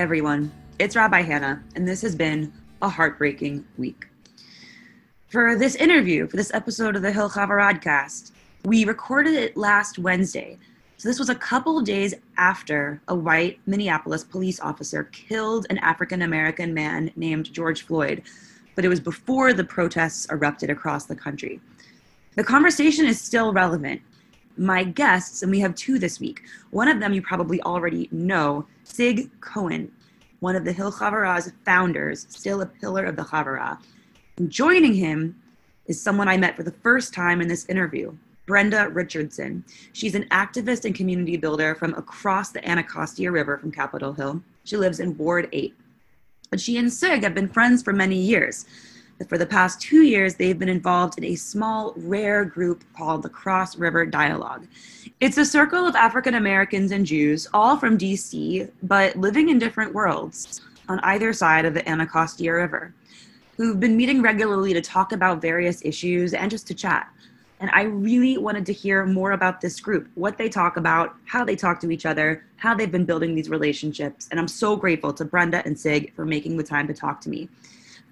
Everyone. It's Rabbi Hannah, and this has been a heartbreaking week. For this interview, for this episode of the Hill Chavaradcast, we recorded it last Wednesday. So this was a couple days after a white Minneapolis police officer killed an African American man named George Floyd, but it was before the protests erupted across the country. The conversation is still relevant. My guests, and we have two this week, one of them you probably already know, Sig Cohen, one of the Hill Havurah's founders, still a pillar of the Havurah. And joining him is someone I met for the first time in this interview, Brenda Richardson. She's an activist and community builder from across the Anacostia River from Capitol Hill. She lives in Ward 8. But she and Sig have been friends for many years. For the past two years, they've been involved in a small, rare group called the Cross River Dialogue. It's a circle of African Americans and Jews, all from DC, but living in different worlds on either side of the Anacostia River, who've been meeting regularly to talk about various issues and just to chat. And I really wanted to hear more about this group, what they talk about, how they talk to each other, how they've been building these relationships. And I'm so grateful to Brenda and Sig for making the time to talk to me.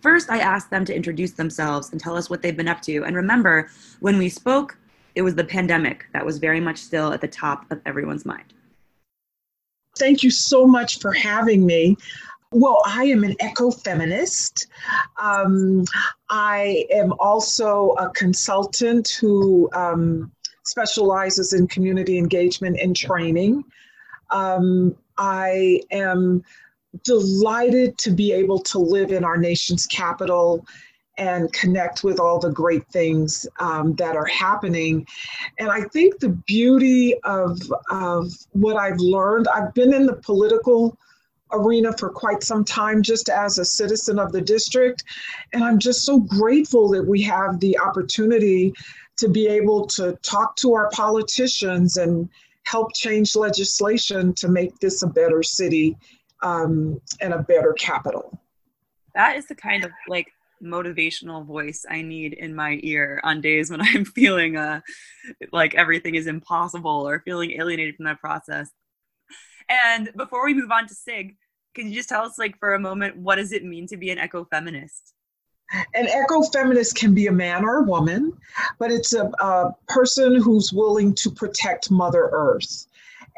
First, I asked them to introduce themselves and tell us what they've been up to. And remember, when we spoke, it was the pandemic that was very much still at the top of everyone's mind. Thank you so much for having me. Well, I am an ecofeminist. Um, I am also a consultant who um, specializes in community engagement and training. Um, I am delighted to be able to live in our nation's capital and connect with all the great things um, that are happening. And I think the beauty of, of what I've learned, I've been in the political arena for quite some time just as a citizen of the district. And I'm just so grateful that we have the opportunity to be able to talk to our politicians and help change legislation to make this a better city um, and a better capital. That is the kind of like motivational voice I need in my ear on days when I'm feeling uh, like everything is impossible or feeling alienated from that process. And before we move on to SIG, can you just tell us, like, for a moment, what does it mean to be an ecofeminist? An ecofeminist can be a man or a woman, but it's a, a person who's willing to protect Mother Earth.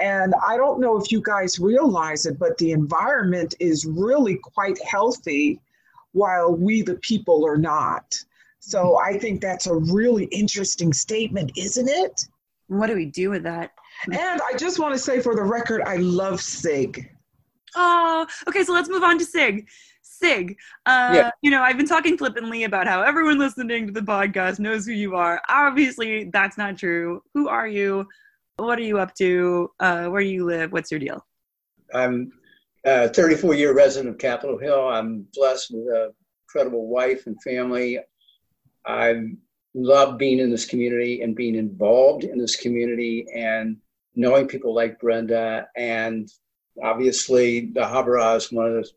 And I don't know if you guys realize it, but the environment is really quite healthy while we, the people, are not. So I think that's a really interesting statement, isn't it? What do we do with that? And I just want to say for the record, I love SIG. Oh, okay. So let's move on to SIG. SIG, uh, yeah. you know, I've been talking flippantly about how everyone listening to the podcast knows who you are. Obviously, that's not true. Who are you? What are you up to? Uh, where do you live? What's your deal? I'm a 34 year resident of Capitol Hill. I'm blessed with an incredible wife and family. I love being in this community and being involved in this community and knowing people like Brenda. And obviously, the Havurah is one of the,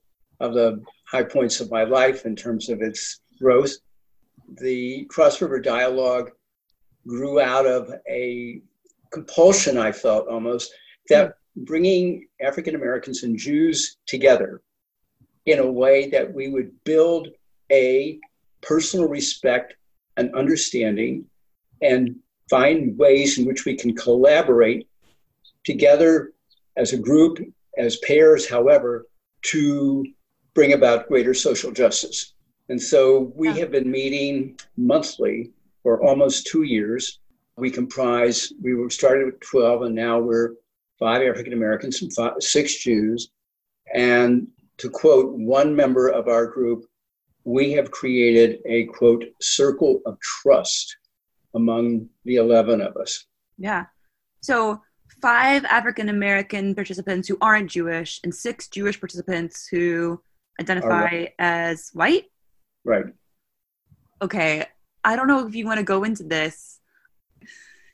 of the high points of my life in terms of its growth. The Cross River Dialogue grew out of a compulsion I felt almost that bringing African Americans and Jews together in a way that we would build a personal respect and understanding and find ways in which we can collaborate together as a group, as pairs, however, to bring about greater social justice. And so we have been meeting monthly for almost two years we comprise, we were started with 12, and now we're five African Americans and five, six Jews. And to quote one member of our group, we have created a quote circle of trust among the 11 of us. Yeah. So five African American participants who aren't Jewish and six Jewish participants who identify as white? Right. Okay. I don't know if you want to go into this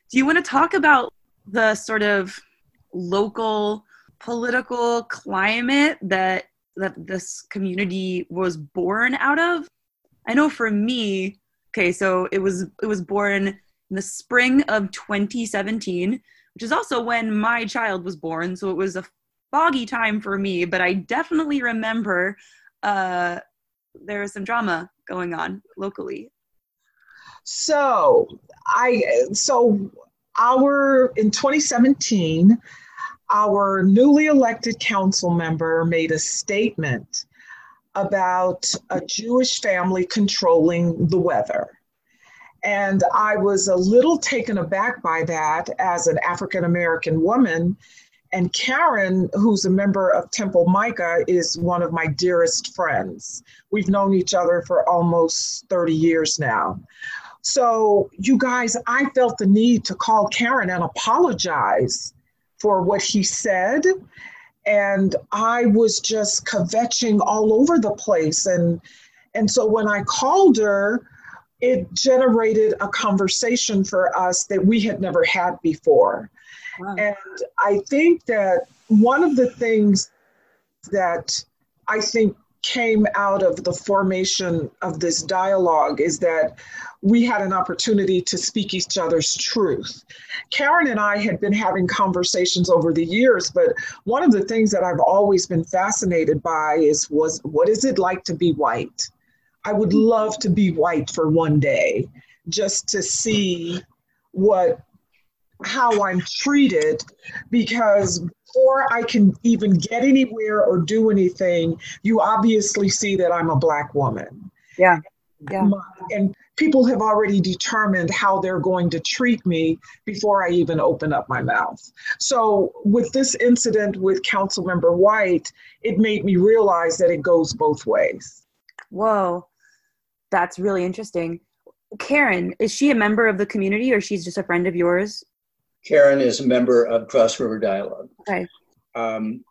do you want to talk about the sort of local political climate that that this community was born out of? I know for me, okay, so it was it was born in the spring of 2017, which is also when my child was born, so it was a foggy time for me, but I definitely remember uh, there was some drama going on locally. So I so our in 2017, our newly elected council member made a statement about a Jewish family controlling the weather. And I was a little taken aback by that as an African American woman. And Karen, who's a member of Temple Micah, is one of my dearest friends. We've known each other for almost 30 years now. So, you guys, I felt the need to call Karen and apologize for what he said. And I was just kvetching all over the place. And, and so when I called her, it generated a conversation for us that we had never had before. Wow. And I think that one of the things that I think came out of the formation of this dialogue is that we had an opportunity to speak each other's truth. Karen and I had been having conversations over the years, but one of the things that I've always been fascinated by is was what is it like to be white? I would love to be white for one day just to see what how I'm treated because before I can even get anywhere or do anything, you obviously see that I'm a black woman. Yeah. Yeah. And people have already determined how they're going to treat me before I even open up my mouth. So, with this incident with Councilmember White, it made me realize that it goes both ways. Whoa, that's really interesting. Karen, is she a member of the community or she's just a friend of yours? Karen is a member of Cross River Dialogue. Okay. Um,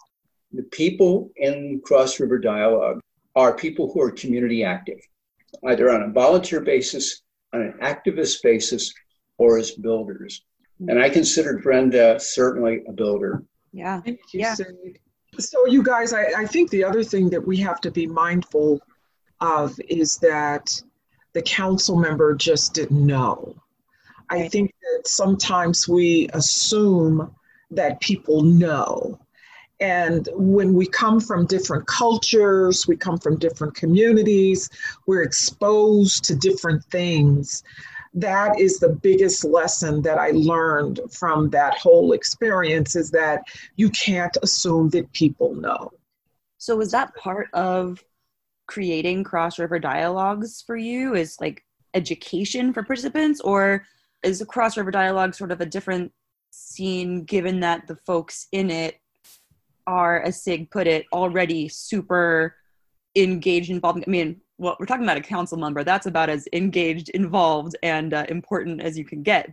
the people in Cross River Dialogue are people who are community active, either on a volunteer basis, on an activist basis, or as builders. Mm-hmm. And I considered Brenda certainly a builder. Yeah. Thank you, yeah. So, you guys, I, I think the other thing that we have to be mindful of is that the council member just didn't know. I think that sometimes we assume that people know. And when we come from different cultures, we come from different communities, we're exposed to different things. That is the biggest lesson that I learned from that whole experience is that you can't assume that people know. So, was that part of creating cross river dialogues for you? Is like education for participants, or is a cross river dialogue sort of a different scene given that the folks in it are as sig put it already super engaged involved. I mean well we're talking about a council member. That's about as engaged involved and uh, important as you can get.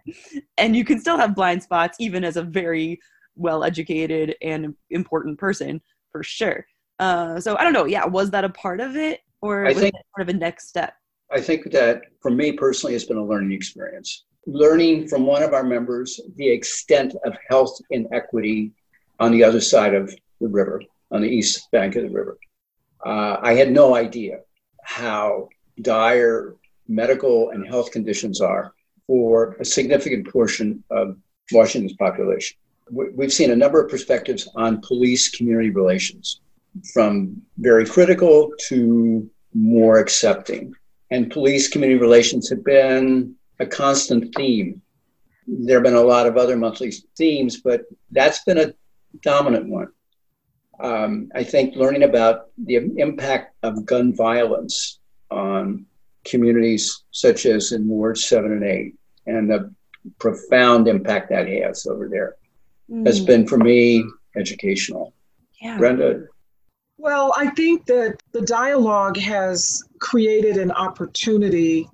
And you can still have blind spots even as a very well educated and important person for sure. Uh, so i don't know. Yeah was that a part of it or I was think, it sort of a next step? I think that for me personally it's been a learning experience learning from one of our members the extent of health inequity on the other side of the river, on the east bank of the river. Uh, I had no idea how dire medical and health conditions are for a significant portion of Washington's population. We've seen a number of perspectives on police community relations, from very critical to more accepting. And police community relations have been a constant theme. There have been a lot of other monthly themes, but that's been a dominant one. Um, I think learning about the impact of gun violence on communities such as in Ward 7 and 8 and the profound impact that has over there mm. has been for me educational. Yeah. Brenda? Well, I think that the dialogue has created an opportunity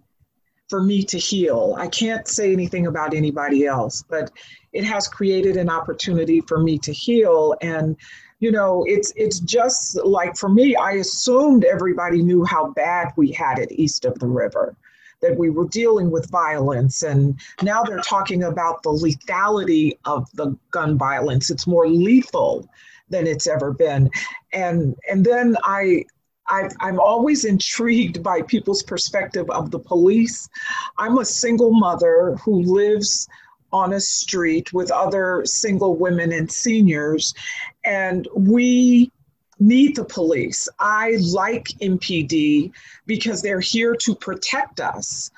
for me to heal. I can't say anything about anybody else, but it has created an opportunity for me to heal. And you know it's it's just like for me I assumed everybody knew how bad we had it east of the river that we were dealing with violence. And now they're talking about the lethality of the gun violence. It's more lethal than it's ever been. And and then i i am always intrigued by people's perspective of the police. I'm a single mother who lives on a street with other single women and seniors. And we need the police. I like MPD because they're here to protect us.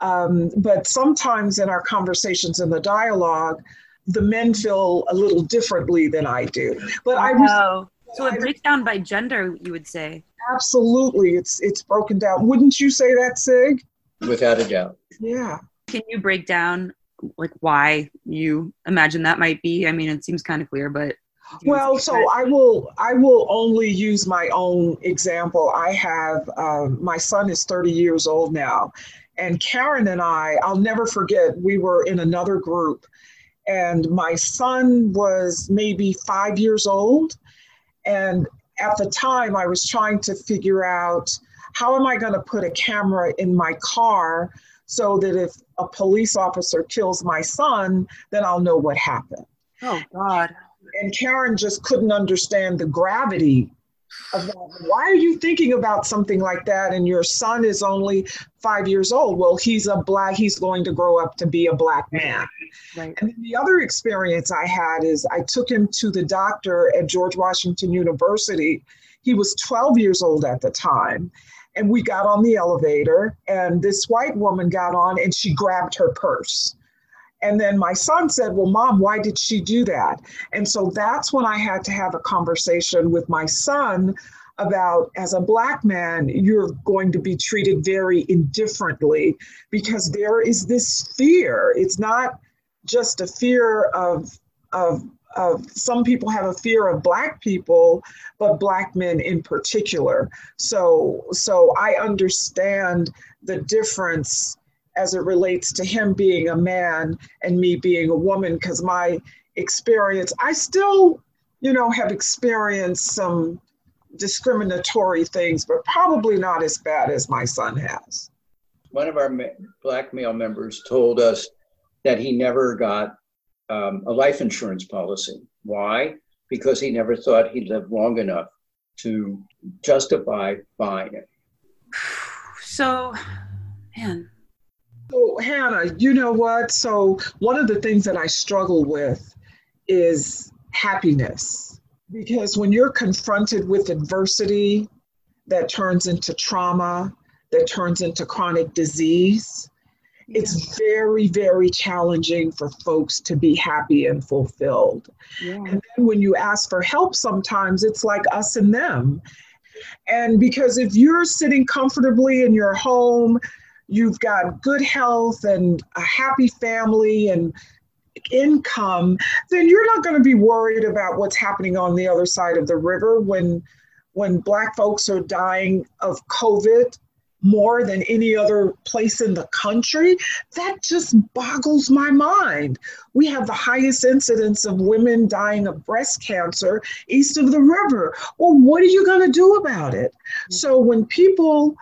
Um, but sometimes in our conversations in the dialogue, the men feel a little differently than I do. But I was. So a breakdown by gender, you would say. Absolutely, it's it's broken down. Wouldn't you say that, Sig? Without a doubt. Yeah. Can you break down like why you imagine that might be? I mean, it seems kind of clear, but well so i will i will only use my own example i have um, my son is 30 years old now and karen and i i'll never forget we were in another group and my son was maybe five years old and at the time i was trying to figure out how am i going to put a camera in my car so that if a police officer kills my son then i'll know what happened? Oh god. And Karen just couldn't understand the gravity of that. Why are you thinking about something like that? And your son is only five years old. Well, he's a black, he's going to grow up to be a black man. Right. And the other experience I had is I took him to the doctor at George Washington University. He was 12 years old at the time. And we got on the elevator, and this white woman got on and she grabbed her purse. And then my son said, Well, mom, why did she do that? And so that's when I had to have a conversation with my son about as a black man, you're going to be treated very indifferently because there is this fear. It's not just a fear of, of, of some people have a fear of black people, but black men in particular. So so I understand the difference as it relates to him being a man and me being a woman because my experience i still you know have experienced some discriminatory things but probably not as bad as my son has. One of our black male members told us that he never got um, a life insurance policy. Why? Because he never thought he lived long enough to justify buying it. So man so, Hannah, you know what? So, one of the things that I struggle with is happiness. Because when you're confronted with adversity that turns into trauma, that turns into chronic disease, it's very, very challenging for folks to be happy and fulfilled. Yeah. And then when you ask for help, sometimes it's like us and them. And because if you're sitting comfortably in your home, you've got good health and a happy family and income, then you're not going to be worried about what's happening on the other side of the river when when black folks are dying of COVID more than any other place in the country, that just boggles my mind. We have the highest incidence of women dying of breast cancer east of the river. Well, what are you going to do about it? Mm-hmm. So when people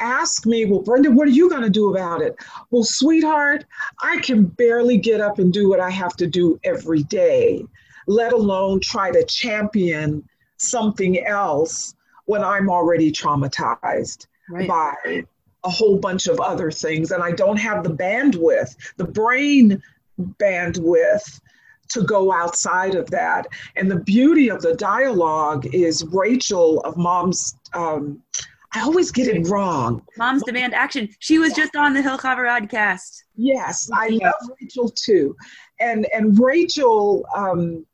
ask me, Well, Brenda, what are you going to do about it? Well, sweetheart, I can barely get up and do what I have to do every day, let alone try to champion something else when I'm already traumatized right. by a whole bunch of other things. And I don't have the bandwidth, the brain bandwidth to go outside of that. And the beauty of the dialogue is Rachel of Mom's um, I always get it wrong. Moms Demand Action. She was just on the Hill podcast. Yes, I love Rachel too. And and Rachel, um,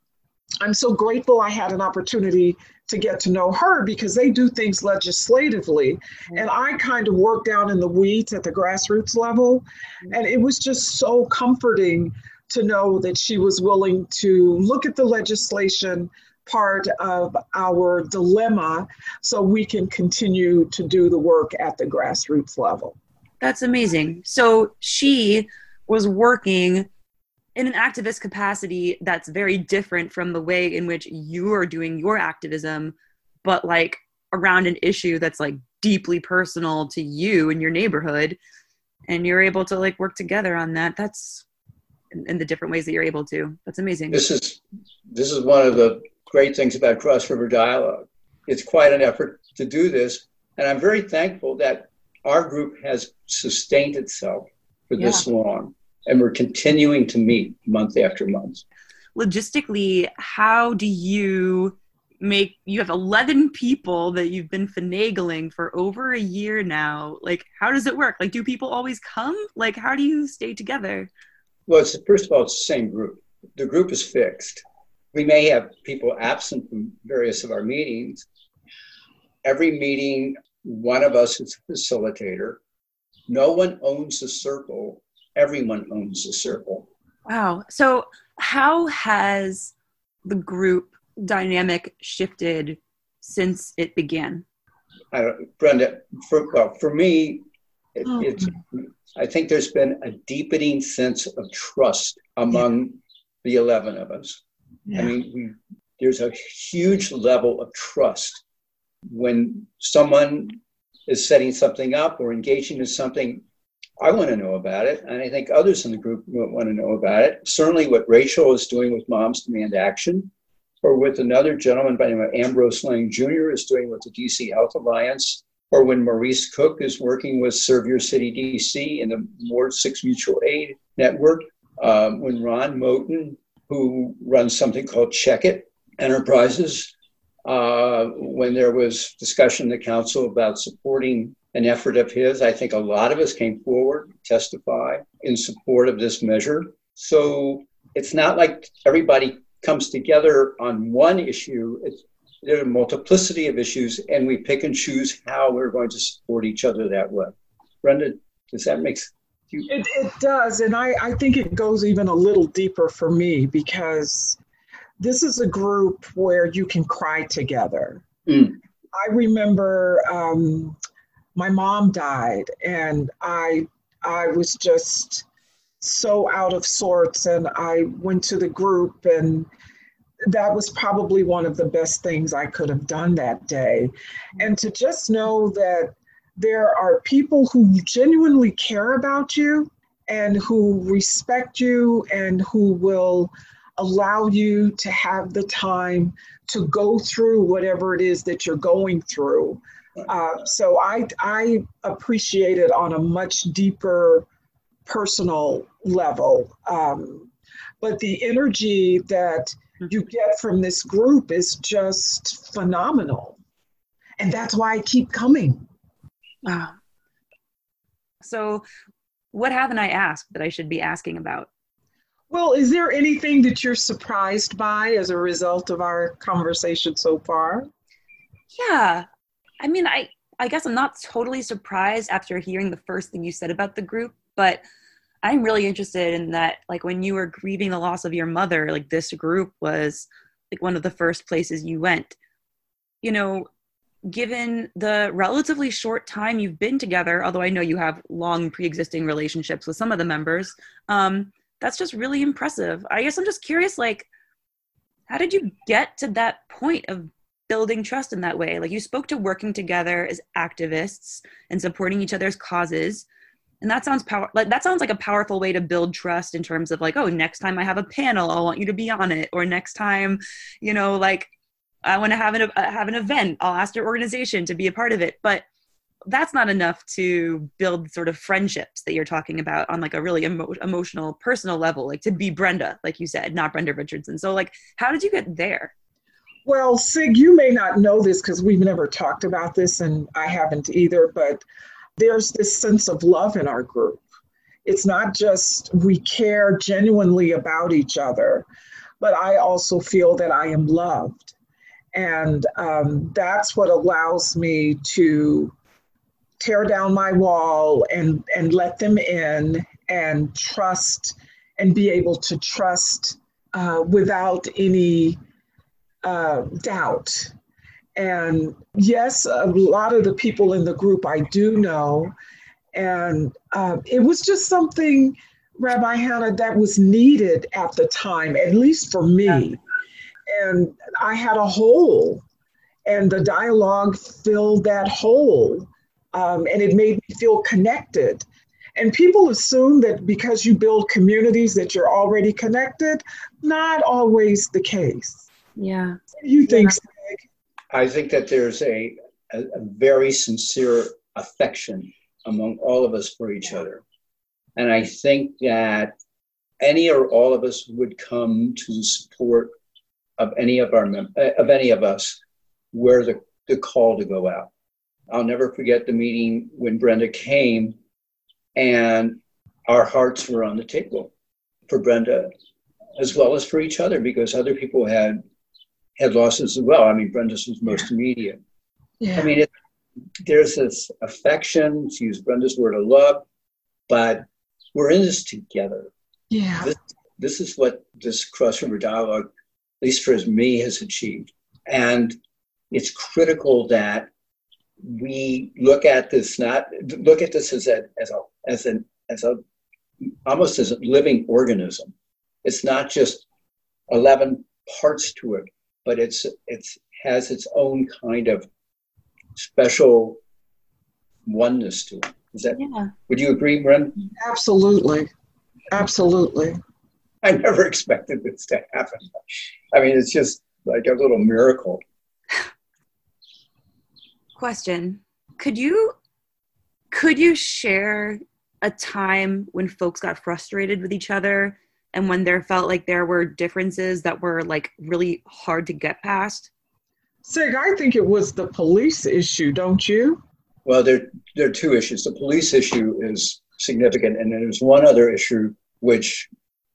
I'm so grateful I had an opportunity to get to know her because they do things legislatively. Mm-hmm. And I kind of work down in the weeds at the grassroots level. Mm-hmm. And it was just so comforting to know that she was willing to look at the legislation part of our dilemma so we can continue to do the work at the grassroots level. That's amazing. So she was working in an activist capacity that's very different from the way in which you are doing your activism, but like around an issue that's like deeply personal to you and your neighborhood. And you're able to like work together on that. That's in, in the different ways that you're able to. That's amazing. This is this is one of the great things about Cross River Dialogue. It's quite an effort to do this, and I'm very thankful that our group has sustained itself for yeah. this long, and we're continuing to meet month after month. logistically, how do you make you have 11 people that you've been finagling for over a year now like how does it work like do people always come like how do you stay together well it's first of all it's the same group the group is fixed we may have people absent from various of our meetings every meeting one of us is a facilitator no one owns the circle everyone owns the circle wow so how has the group dynamic shifted since it began? I don't, Brenda, for, well, for me, it, oh. it's, I think there's been a deepening sense of trust among yeah. the 11 of us. Yeah. I mean, we, there's a huge level of trust when someone is setting something up or engaging in something. I want to know about it, and I think others in the group want to know about it. Certainly, what Rachel is doing with Moms Demand Action or with another gentleman by the name of Ambrose Lane Jr. is doing with the DC Health Alliance, or when Maurice Cook is working with Serve Your City DC and the Ward 6 Mutual Aid Network, um, when Ron Moten, who runs something called Check It Enterprises, uh, when there was discussion in the council about supporting an effort of his, I think a lot of us came forward, to testify in support of this measure. So it's not like everybody comes together on one issue. It's, there are a multiplicity of issues, and we pick and choose how we're going to support each other that way. Brenda, does that make sense? You- it, it does. And I, I think it goes even a little deeper for me because this is a group where you can cry together. Mm. I remember um, my mom died, and I I was just so out of sorts and I went to the group and that was probably one of the best things I could have done that day. And to just know that there are people who genuinely care about you and who respect you and who will allow you to have the time to go through whatever it is that you're going through. Uh, so I, I appreciate it on a much deeper personal level. Um, but the energy that mm-hmm. you get from this group is just phenomenal. And that's why I keep coming. Wow. So, what haven't I asked that I should be asking about? Well, is there anything that you're surprised by as a result of our conversation so far? Yeah. I mean, I, I guess I'm not totally surprised after hearing the first thing you said about the group, but I'm really interested in that. Like when you were grieving the loss of your mother, like this group was like one of the first places you went. You know, given the relatively short time you've been together, although I know you have long pre existing relationships with some of the members, um, that's just really impressive. I guess I'm just curious, like, how did you get to that point of building trust in that way? Like, you spoke to working together as activists and supporting each other's causes and that sounds power like that sounds like a powerful way to build trust in terms of like oh next time i have a panel i want you to be on it or next time you know like i want to have an uh, have an event i'll ask your organization to be a part of it but that's not enough to build sort of friendships that you're talking about on like a really emo- emotional personal level like to be brenda like you said not brenda richardson so like how did you get there well sig you may not know this because we've never talked about this and i haven't either but there's this sense of love in our group. It's not just we care genuinely about each other, but I also feel that I am loved. And um, that's what allows me to tear down my wall and, and let them in and trust and be able to trust uh, without any uh, doubt and yes, a lot of the people in the group I do know. And uh, it was just something, Rabbi Hannah, that was needed at the time, at least for me. And I had a hole, and the dialogue filled that hole. Um, and it made me feel connected. And people assume that because you build communities that you're already connected, not always the case. Yeah. you think, yeah. I think that there's a, a, a, very sincere affection among all of us for each other. And I think that any or all of us would come to the support of any of our mem- eh, of any of us were the, the call to go out. I'll never forget the meeting when Brenda came and our hearts were on the table for Brenda as well as for each other because other people had had losses as well. I mean, Brenda's was most immediate. Yeah. I mean, it, there's this affection, to use Brenda's word of love, but we're in this together. yeah. This, this is what this Cross River Dialogue, at least for me, has achieved. And it's critical that we look at this not look at this as a as a as an as a almost as a living organism. It's not just eleven parts to it, but it's it's has its own kind of special oneness to it. Is that Yeah. would you agree, Bren? Absolutely. Absolutely. I never expected this to happen. I mean, it's just like a little miracle. Question. Could you could you share a time when folks got frustrated with each other and when there felt like there were differences that were like really hard to get past? Sig, I think it was the police issue, don't you? Well, there, there are two issues. The police issue is significant, and then there's one other issue which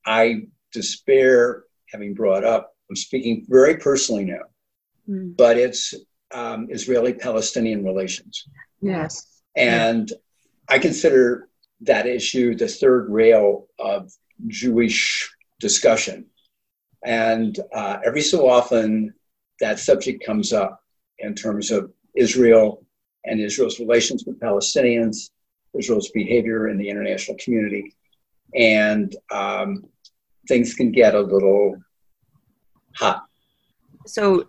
I despair having brought up. I'm speaking very personally now, Hmm. but it's um, Israeli Palestinian relations. Yes. And I consider that issue the third rail of Jewish discussion. And uh, every so often, that subject comes up in terms of Israel and Israel's relations with Palestinians, Israel's behavior in the international community. And um, things can get a little hot. So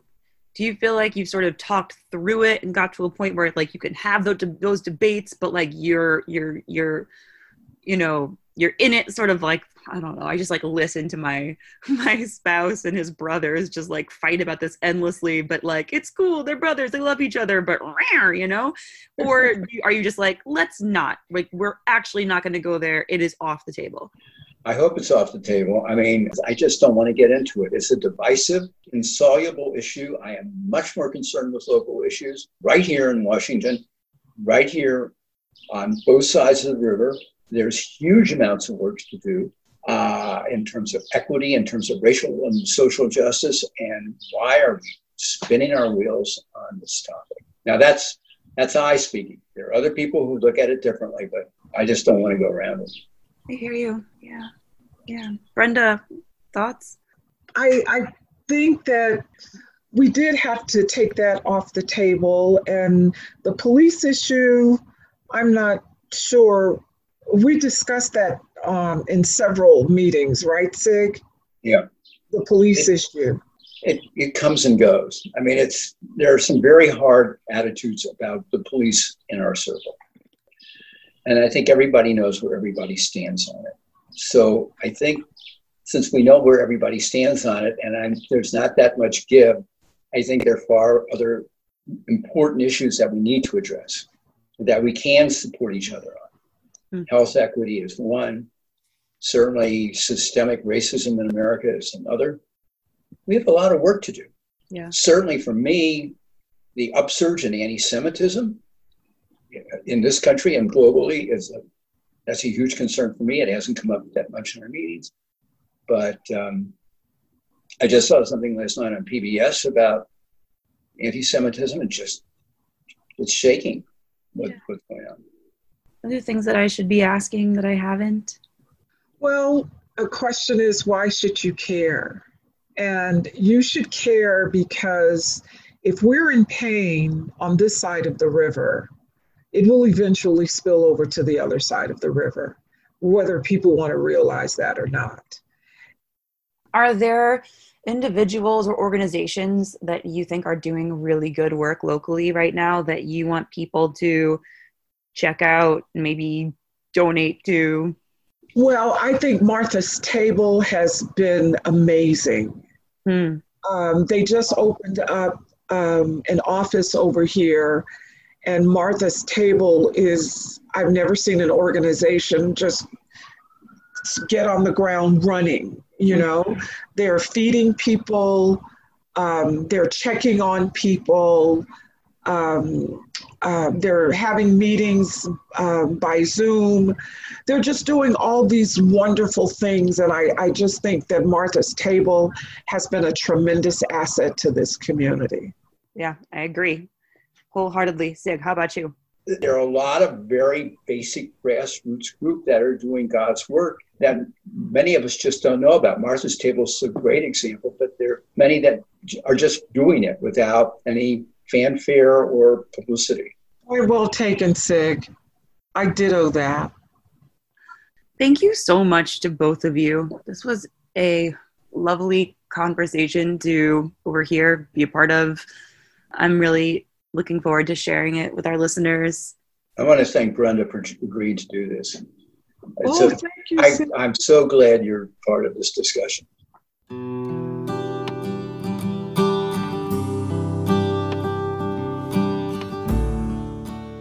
do you feel like you've sort of talked through it and got to a point where like you can have those, those debates, but like you're you're you're you know you're in it sort of like I don't know. I just like listen to my my spouse and his brothers just like fight about this endlessly, but like it's cool. They're brothers. They love each other, but rare, you know. Or are you just like let's not like we're actually not going to go there. It is off the table. I hope it's off the table. I mean, I just don't want to get into it. It's a divisive, insoluble issue. I am much more concerned with local issues right here in Washington, right here on both sides of the river. There's huge amounts of work to do uh, in terms of equity, in terms of racial and social justice. And why are we spinning our wheels on this topic? Now, that's that's I speaking. There are other people who look at it differently, but I just don't want to go around it. I hear you. Yeah, yeah. Brenda, thoughts? I, I think that we did have to take that off the table. And the police issue, I'm not sure. We discussed that um, in several meetings, right, Sig? Yeah. The police issue. it, it comes and goes. I mean, it's there are some very hard attitudes about the police in our circle, and I think everybody knows where everybody stands on it. So I think since we know where everybody stands on it, and I'm, there's not that much give, I think there are far other important issues that we need to address that we can support each other on. Hmm. Health equity is one. Certainly, systemic racism in America is another we have a lot of work to do. Yeah. Certainly for me, the upsurge in anti-Semitism in this country and globally is a, that's a huge concern for me. It hasn't come up that much in our meetings, but um, I just saw something last night on PBS about anti-Semitism. and just it's shaking what, Yeah. what's going on. Are there things that I should be asking that I haven't? Well, a question is why should you care? And you should care because if we're in pain on this side of the river, it will eventually spill over to the other side of the river, whether people want to realize that or not. Are there individuals or organizations that you think are doing really good work locally right now that you want people to check out maybe donate to? Well, I think Martha's Table has been amazing. Hmm. Um, they just opened up um, an office over here, and Martha's Table is, I've never seen an organization just get on the ground running. You know, they're feeding people, um, they're checking on people, um, uh, they're having meetings uh, by Zoom. They're just doing all these wonderful things. And I, I just think that Martha's Table has been a tremendous asset to this community. Yeah, I agree wholeheartedly. Sig, how about you? There are a lot of very basic grassroots group that are doing God's work that many of us just don't know about. Martha's Table is a great example, but there are many that are just doing it without any fanfare or publicity. Point well taken, Sig. I ditto that. Thank you so much to both of you. This was a lovely conversation to overhear, be a part of. I'm really looking forward to sharing it with our listeners. I want to thank Brenda for agreeing to do this. Oh, a, thank you. I, I'm so glad you're part of this discussion.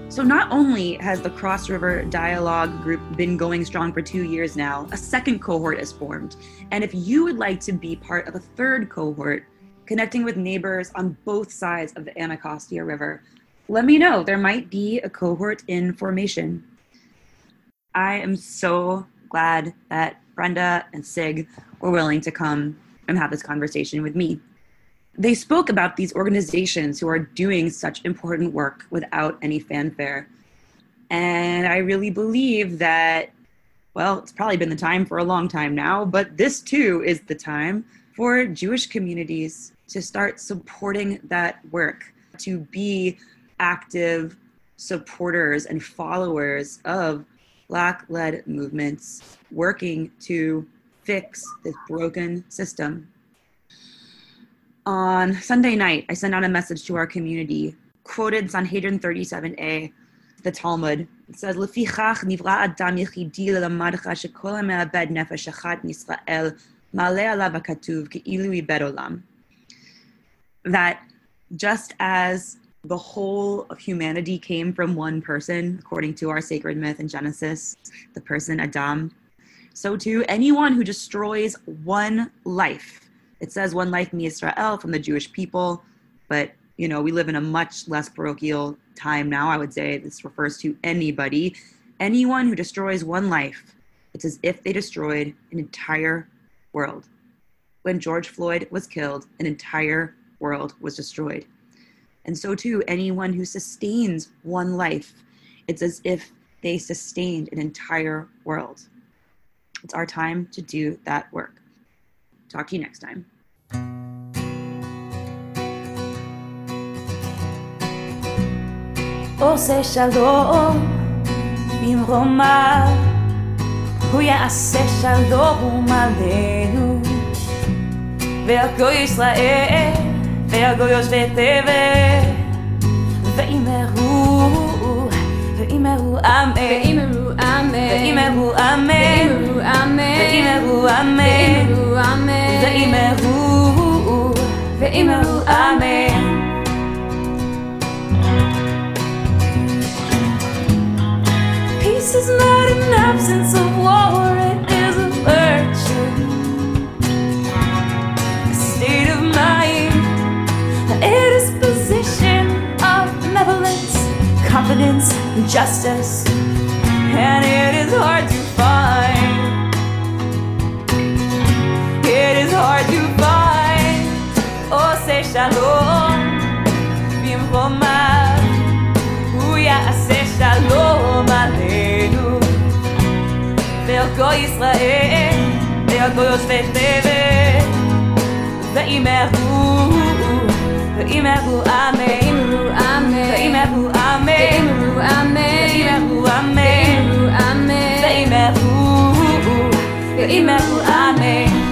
So, not only has the Cross River Dialogue Group been going strong for two years now, a second cohort is formed. And if you would like to be part of a third cohort, connecting with neighbors on both sides of the Anacostia River, let me know. There might be a cohort in formation. I am so glad that Brenda and Sig were willing to come and have this conversation with me they spoke about these organizations who are doing such important work without any fanfare. And I really believe that, well, it's probably been the time for a long time now, but this too is the time for Jewish communities to start supporting that work, to be active supporters and followers of Black led movements working to fix this broken system on Sunday night, I sent out a message to our community, quoted Sanhedrin 37a, the Talmud. It says, "Lefichach nivra adam lelamadcha Yisrael maleh alav hakatuv ke'ilu ibed olam." That just as the whole of humanity came from one person, according to our sacred myth in Genesis, the person Adam, so too anyone who destroys one life it says one life me Israel from the Jewish people, but you know, we live in a much less parochial time now. I would say this refers to anybody, anyone who destroys one life. It's as if they destroyed an entire world. When George Floyd was killed, an entire world was destroyed. And so too, anyone who sustains one life, it's as if they sustained an entire world. It's our time to do that work. Talk to you next time. עושה שלום במרומיו, הוא יעשה שלום עלינו. וירגו ישראל, וירגו יושבי תבל, ואימרו, ואימרו אמן, ואימרו אמן, ואימרו אמן, ואימרו אמן, ואימרו, ואימרו אמן. Peace is not an absence of war, it is a virtue. confidence, and justice. And it is hard to find. It is hard to find. Oh, say shalom. במקומה הוא יעשה שלום עלינו וערכו ישראל וערכו יושבי תבל Claim amen. who amen. made. amen. at amen. I amen. Claim amen. who amen. made. Claim at who I made. Claim at who I made. Claim at who I made. Claim at who I made.